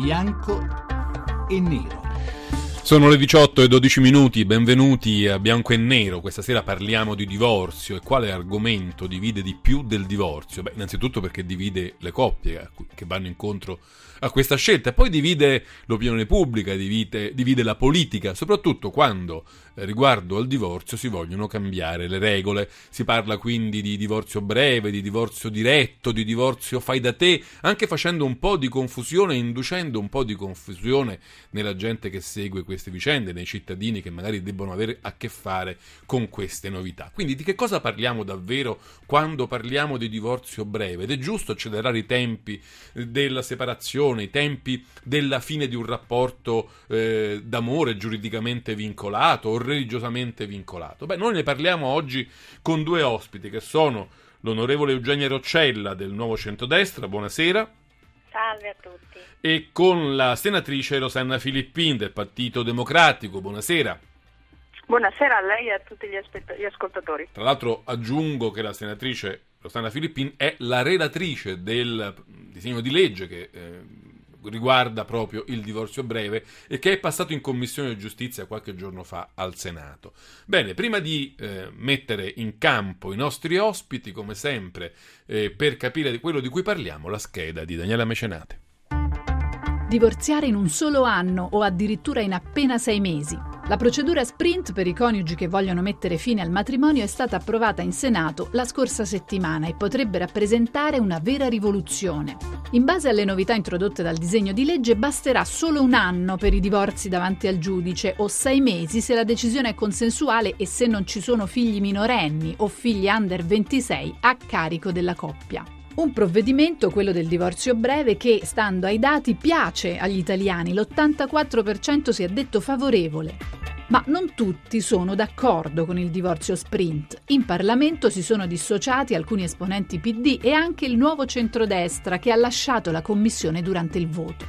bianco e nero. Sono le 18 e 12 minuti, benvenuti a Bianco e Nero. Questa sera parliamo di divorzio e quale argomento divide di più del divorzio? Beh, innanzitutto perché divide le coppie che vanno incontro a questa scelta poi divide l'opinione pubblica, divide, divide la politica, soprattutto quando riguardo al divorzio si vogliono cambiare le regole. Si parla quindi di divorzio breve, di divorzio diretto, di divorzio fai da te, anche facendo un po' di confusione, inducendo un po' di confusione nella gente che segue queste vicende, nei cittadini che magari debbono avere a che fare con queste novità. Quindi di che cosa parliamo davvero quando parliamo di divorzio breve? Ed è giusto accelerare i tempi della separazione, i tempi della fine di un rapporto eh, d'amore giuridicamente vincolato religiosamente vincolato? Beh, noi ne parliamo oggi con due ospiti che sono l'onorevole Eugenia Roccella del Nuovo Centrodestra, buonasera. Salve a tutti. E con la senatrice Rosanna Filippin del Partito Democratico, buonasera. Buonasera a lei e a tutti gli, aspett- gli ascoltatori. Tra l'altro aggiungo che la senatrice Rosanna Filippin è la relatrice del disegno di legge che eh, riguarda proprio il divorzio breve e che è passato in Commissione Giustizia qualche giorno fa al Senato. Bene, prima di eh, mettere in campo i nostri ospiti, come sempre, eh, per capire di quello di cui parliamo, la scheda di Daniela Mecenate. Divorziare in un solo anno o addirittura in appena sei mesi. La procedura sprint per i coniugi che vogliono mettere fine al matrimonio è stata approvata in Senato la scorsa settimana e potrebbe rappresentare una vera rivoluzione. In base alle novità introdotte dal disegno di legge basterà solo un anno per i divorzi davanti al giudice o sei mesi se la decisione è consensuale e se non ci sono figli minorenni o figli under 26 a carico della coppia. Un provvedimento, quello del divorzio breve, che, stando ai dati, piace agli italiani. L'84% si è detto favorevole. Ma non tutti sono d'accordo con il divorzio sprint. In Parlamento si sono dissociati alcuni esponenti PD e anche il nuovo centrodestra che ha lasciato la commissione durante il voto.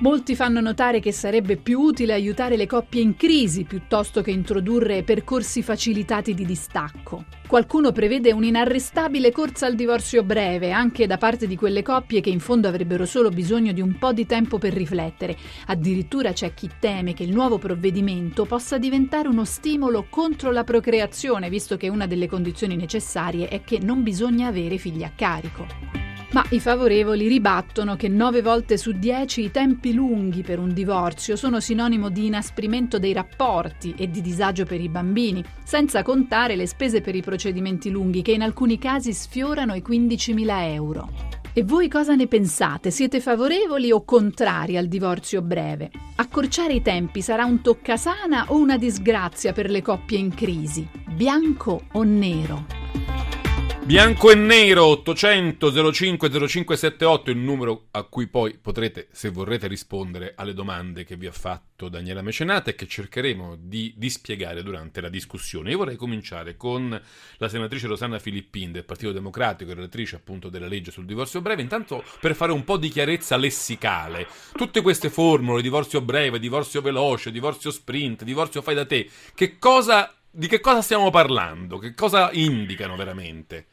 Molti fanno notare che sarebbe più utile aiutare le coppie in crisi piuttosto che introdurre percorsi facilitati di distacco. Qualcuno prevede un'inarrestabile corsa al divorzio breve, anche da parte di quelle coppie che in fondo avrebbero solo bisogno di un po' di tempo per riflettere. Addirittura c'è chi teme che il nuovo provvedimento possa diventare uno stimolo contro la procreazione, visto che una delle condizioni necessarie è che non bisogna avere figli a carico. Ma i favorevoli ribattono che 9 volte su 10 i tempi lunghi per un divorzio sono sinonimo di inasprimento dei rapporti e di disagio per i bambini, senza contare le spese per i procedimenti lunghi che in alcuni casi sfiorano i 15.000 euro. E voi cosa ne pensate? Siete favorevoli o contrari al divorzio breve? Accorciare i tempi sarà un toccasana o una disgrazia per le coppie in crisi? Bianco o nero? Bianco e nero 800 05 0578 il numero a cui poi potrete, se vorrete, rispondere alle domande che vi ha fatto Daniela Mecenate e che cercheremo di, di spiegare durante la discussione. Io vorrei cominciare con la senatrice Rosanna Filippin del Partito Democratico, relatrice appunto della legge sul divorzio breve, intanto per fare un po' di chiarezza lessicale. Tutte queste formule, divorzio breve, divorzio veloce, divorzio sprint, divorzio fai da te, che cosa, di che cosa stiamo parlando? Che cosa indicano veramente?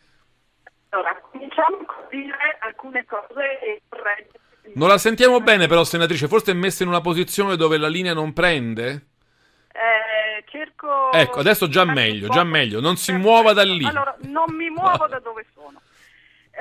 Allora, cominciamo a dire alcune cose corrette. Non la sentiamo bene però, senatrice, forse è messa in una posizione dove la linea non prende? Eh, cerco... Ecco, adesso già meglio, già meglio, non si muova da lì. Allora, non mi muovo da dove sono.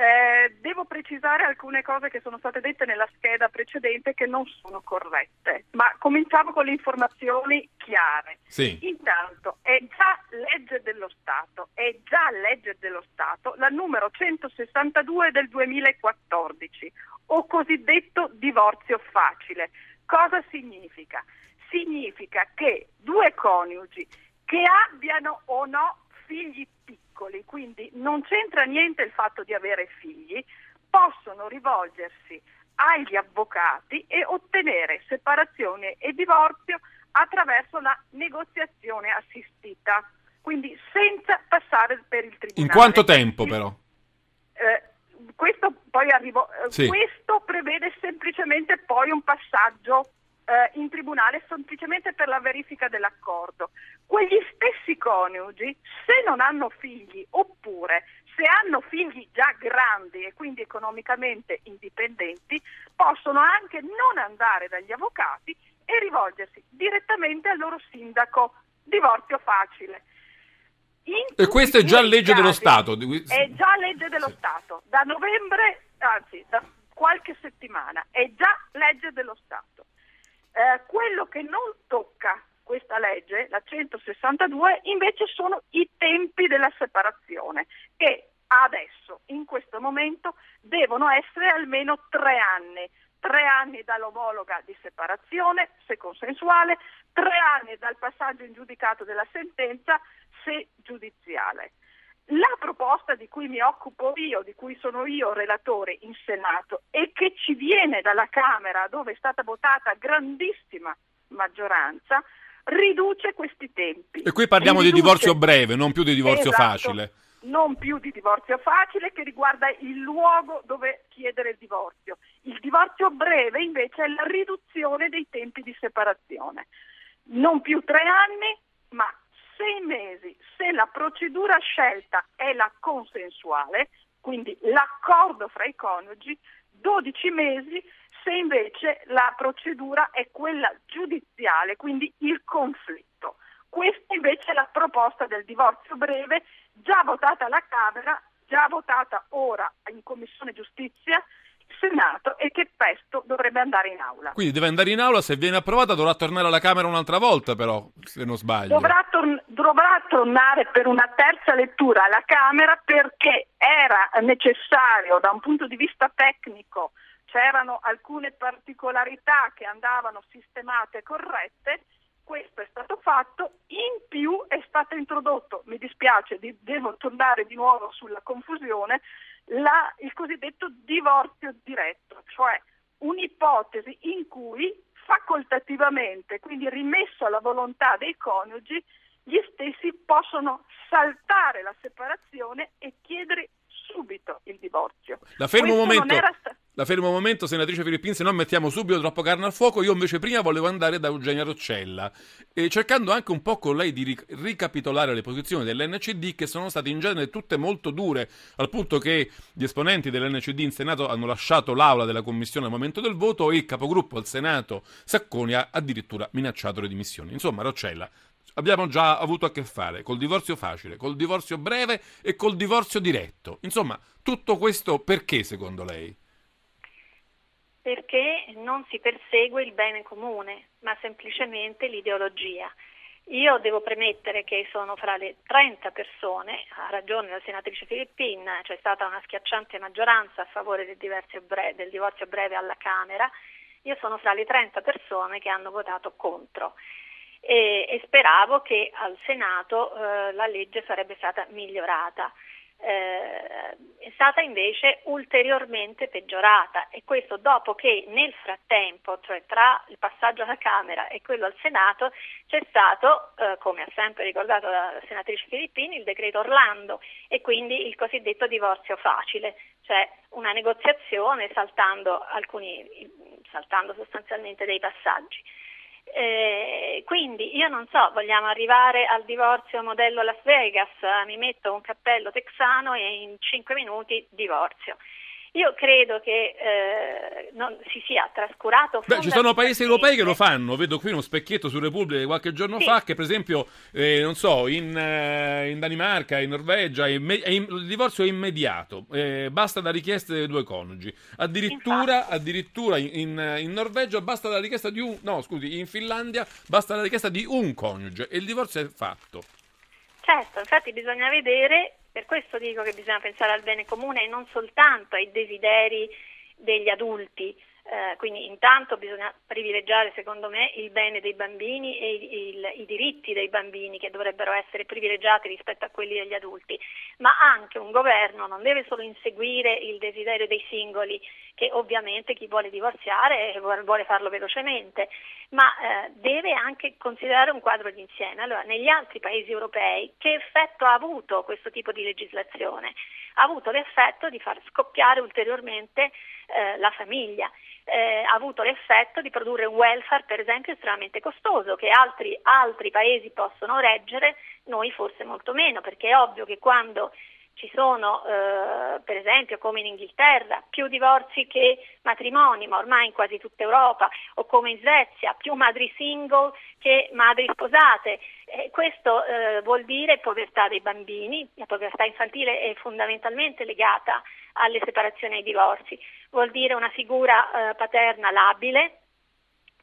Eh, devo precisare alcune cose che sono state dette nella scheda precedente che non sono corrette, ma cominciamo con le informazioni chiare. Sì. Intanto è già legge dello Stato, è già legge dello Stato la numero 162 del 2014 o cosiddetto divorzio facile. Cosa significa? Significa che due coniugi che abbiano o no figli piccoli, quindi non c'entra niente il fatto di avere figli, possono rivolgersi agli avvocati e ottenere separazione e divorzio attraverso la negoziazione assistita, quindi senza passare per il tribunale. In quanto tempo però? Eh, questo, poi arrivo, eh, Sì. questo prevede semplicemente poi un passaggio eh, in tribunale semplicemente per la verifica dell'accordo. Quegli stessi coniugi, se non hanno figli oppure se hanno figli già grandi e quindi economicamente indipendenti, possono anche non andare dagli avvocati e rivolgersi direttamente al loro sindaco. Divorzio facile. E questa è già legge dello Stato. È già legge dello sì. Stato. Da novembre, anzi, da qualche settimana, è già legge dello Stato. Eh, quello che non tocca questa legge, la 162, invece sono i tempi della separazione, che adesso, in questo momento, devono essere almeno tre anni. Tre anni dall'omologa di separazione, se consensuale, tre anni dal passaggio in giudicato della sentenza, se giudiziale. La proposta di cui mi occupo io, di cui sono io relatore in Senato e che ci viene dalla Camera dove è stata votata grandissima maggioranza, riduce questi tempi. E qui parliamo riduce... di divorzio breve, non più di divorzio esatto, facile. Non più di divorzio facile che riguarda il luogo dove chiedere il divorzio. Il divorzio breve invece è la riduzione dei tempi di separazione. Non più tre anni, ma sei mesi se la procedura scelta è la consensuale, quindi l'accordo fra i coniugi, 12 mesi se invece la procedura è quella giudiziale, quindi il conflitto. Questa invece è la proposta del divorzio breve, già votata alla Camera, già votata ora in Commissione Giustizia, Senato e che presto dovrebbe andare in aula. Quindi deve andare in aula, se viene approvata dovrà tornare alla Camera un'altra volta però, se non sbaglio. Dovrà, tor- dovrà tornare per una terza lettura alla Camera perché era necessario da un punto di vista tecnico c'erano alcune particolarità che andavano sistemate e corrette, questo è stato fatto, in più è stato introdotto, mi dispiace, devo tornare di nuovo sulla confusione, la, il cosiddetto divorzio diretto, cioè un'ipotesi in cui facoltativamente, quindi rimesso alla volontà dei coniugi, gli stessi possono saltare la separazione e chiedere subito il divorzio. La fermo un momento. Sta... La fermo un momento, senatrice Filippin, se no mettiamo subito troppo carne al fuoco. Io invece prima volevo andare da Eugenia Roccella, e cercando anche un po' con lei di ricapitolare le posizioni dell'NCD che sono state in genere tutte molto dure, al punto che gli esponenti dell'NCD in Senato hanno lasciato l'aula della commissione al momento del voto e il capogruppo al Senato Sacconi ha addirittura minacciato le dimissioni. Insomma, Roccella, abbiamo già avuto a che fare col divorzio facile, col divorzio breve e col divorzio diretto. Insomma, tutto questo perché secondo lei? Perché non si persegue il bene comune, ma semplicemente l'ideologia. Io devo premettere che sono fra le 30 persone, ha ragione la senatrice Filippin, c'è stata una schiacciante maggioranza a favore del breve, del divorzio breve alla Camera, io sono fra le 30 persone che hanno votato contro e, e speravo che al Senato eh, la legge sarebbe stata migliorata. Eh, è stata invece ulteriormente peggiorata e questo dopo che nel frattempo, cioè tra il passaggio alla Camera e quello al Senato, c'è stato, eh, come ha sempre ricordato la senatrice Filippini, il decreto Orlando e quindi il cosiddetto divorzio facile, cioè una negoziazione saltando, alcuni, saltando sostanzialmente dei passaggi. Eh, quindi io non so, vogliamo arrivare al divorzio modello Las Vegas, mi metto un cappello texano e in 5 minuti divorzio. Io credo che eh, non si sia trascurato. Beh, ci sono paesi europei che lo fanno. Vedo qui uno specchietto su Repubblica qualche giorno sì. fa che, per esempio, eh, non so, in, eh, in, Danimarca, in Norvegia, in, in, il divorzio è immediato. Eh, basta la richiesta dei due coniugi. Addirittura, addirittura in, Norvegia basta la richiesta di un. No, scusi, in Finlandia basta la richiesta di un coniuge e il divorzio è fatto. Certo, infatti bisogna vedere per questo dico che bisogna pensare al bene comune e non soltanto ai desideri degli adulti. Eh, quindi intanto bisogna privilegiare secondo me il bene dei bambini e il, il, i diritti dei bambini che dovrebbero essere privilegiati rispetto a quelli degli adulti, ma anche un governo non deve solo inseguire il desiderio dei singoli, che ovviamente chi vuole divorziare vuole farlo velocemente, ma eh, deve anche considerare un quadro d'insieme. Allora, negli altri paesi europei che effetto ha avuto questo tipo di legislazione? Ha avuto l'effetto di far scoppiare ulteriormente eh, la famiglia. Eh, ha avuto l'effetto di produrre un welfare, per esempio, estremamente costoso, che altri, altri paesi possono reggere, noi forse molto meno, perché è ovvio che quando ci sono eh, per esempio come in Inghilterra più divorzi che matrimoni, ma ormai in quasi tutta Europa, o come in Svezia più madri single che madri sposate. Eh, questo eh, vuol dire povertà dei bambini, la povertà infantile è fondamentalmente legata alle separazioni e ai divorzi, vuol dire una figura eh, paterna labile,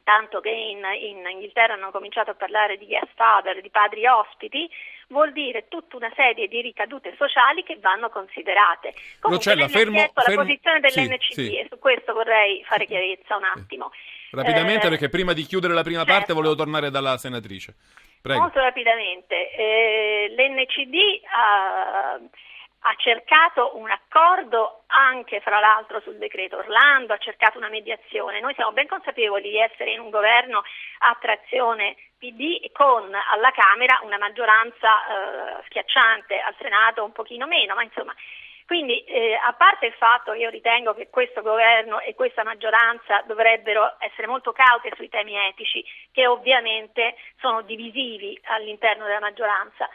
tanto che in, in, Inghilterra hanno cominciato a parlare di guest father, di padri ospiti, vuol dire tutta una serie di ricadute sociali che vanno considerate. Comunque lei fermo, la posizione dell'NCD sì, sì. e su questo vorrei fare chiarezza un attimo. Rapidamente Eh, perché prima di chiudere la prima certo. parte volevo tornare dalla senatrice. Prego. Molto rapidamente, eh, l'NCD ha, ha cercato un accordo anche fra l'altro sul decreto Orlando, ha cercato una mediazione. Noi siamo ben consapevoli di essere in un governo a trazione PD con alla Camera una maggioranza eh, schiacciante, al Senato un pochino meno, ma insomma quindi, eh, a parte il fatto che io ritengo che questo governo e questa maggioranza dovrebbero essere molto caute sui temi etici, che ovviamente sono divisivi all'interno della maggioranza,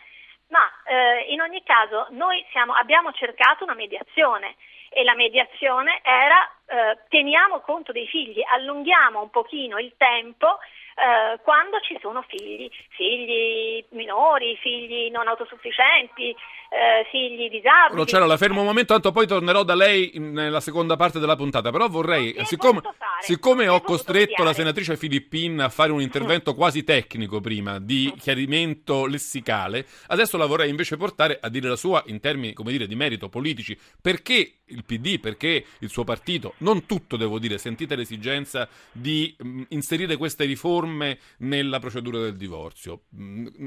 ma eh, in ogni caso noi siamo, abbiamo cercato una mediazione e la mediazione era eh, teniamo conto dei figli, allunghiamo un pochino il tempo eh, quando ci sono figli, figli minori, figli non autosufficienti, eh, figli disabili. Rocella, la fermo un momento, tanto poi tornerò da lei nella seconda parte della puntata. Però vorrei, siccome, siccome ho costretto la studiare. senatrice Filippin a fare un intervento quasi tecnico prima di chiarimento lessicale, adesso la vorrei invece portare a dire la sua in termini, come dire, di merito politici. Perché il PD, perché il suo partito, non tutto devo dire, sentite l'esigenza di mh, inserire queste riforme nella procedura del divorzio,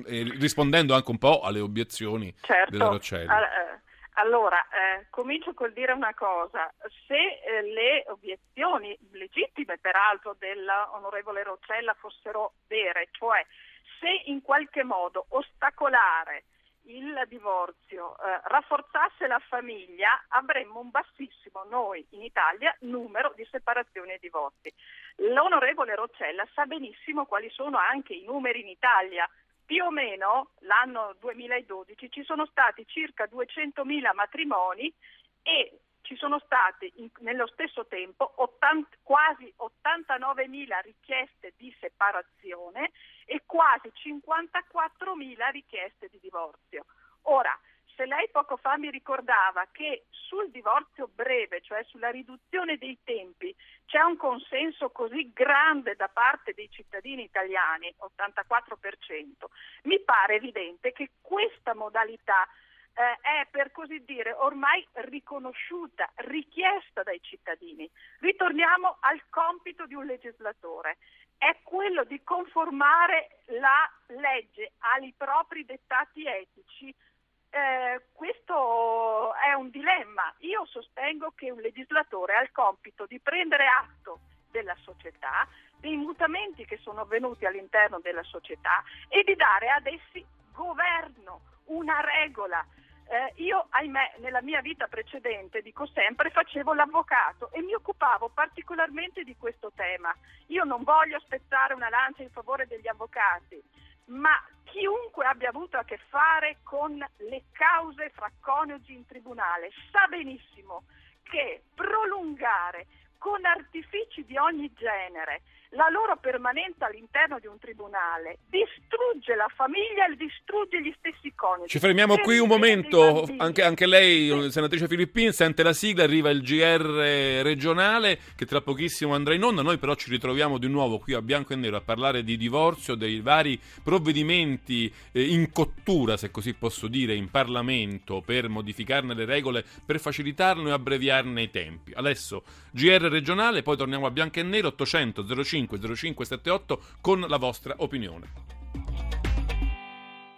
e rispondendo anche un po' alle obiezioni Certo. della Roccelli. Al- eh, Allora, eh, comincio col dire una cosa. Se eh, le obiezioni, legittime peraltro, dell'onorevole Roccella fossero vere, cioè se in qualche modo ostacolare il divorzio eh, rafforzasse la famiglia, avremmo un bassissimo, noi in Italia, numero di separazioni e divorzi. L'onorevole Roccella sa benissimo quali sono anche i numeri in Italia. Più o meno l'anno 2012 ci sono stati circa 200.000 matrimoni e ci sono state in- nello stesso tempo 80 quasi 89.000 richieste di separazione e quasi 54.000 richieste di divorzio. Ora, se lei poco fa mi ricordava che sul divorzio breve, cioè sulla riduzione dei tempi, c'è un consenso così grande da parte dei cittadini italiani, 84%, mi pare evidente che questa modalità eh, è per così dire ormai riconosciuta, richiesta dai cittadini. Ritorniamo al compito di un legislatore, è quello di conformare la legge ai propri dettati etici. Eh, questo è un dilemma. Io sostengo che un legislatore ha il compito di prendere atto della società, dei mutamenti che sono avvenuti all'interno della società e di dare ad essi governo, una regola. Eh, io, ahimè, nella mia vita precedente, dico sempre, facevo l'avvocato e mi occupavo particolarmente di questo tema. Io non voglio spezzare una lancia in favore degli avvocati, ma chiunque abbia avuto a che fare con le cause fra coniugi in tribunale sa benissimo che prolungare con artifici di ogni genere la loro permanenza all'interno di un tribunale distrugge la famiglia e distrugge gli stessi coniugi. Ci fermiamo Per qui un momento, anche, anche lei, senatrice Filippin, sente la sigla, arriva il GR regionale che tra pochissimo andrà in onda, noi però ci ritroviamo di nuovo qui a Bianco e Nero a parlare di divorzio, dei vari provvedimenti eh, in cottura, se così posso dire, in Parlamento per modificarne le regole, per facilitarlo e abbreviarne i tempi. Adesso GR regionale, poi torniamo a Bianco e Nero 800 05 0578 con la vostra opinione.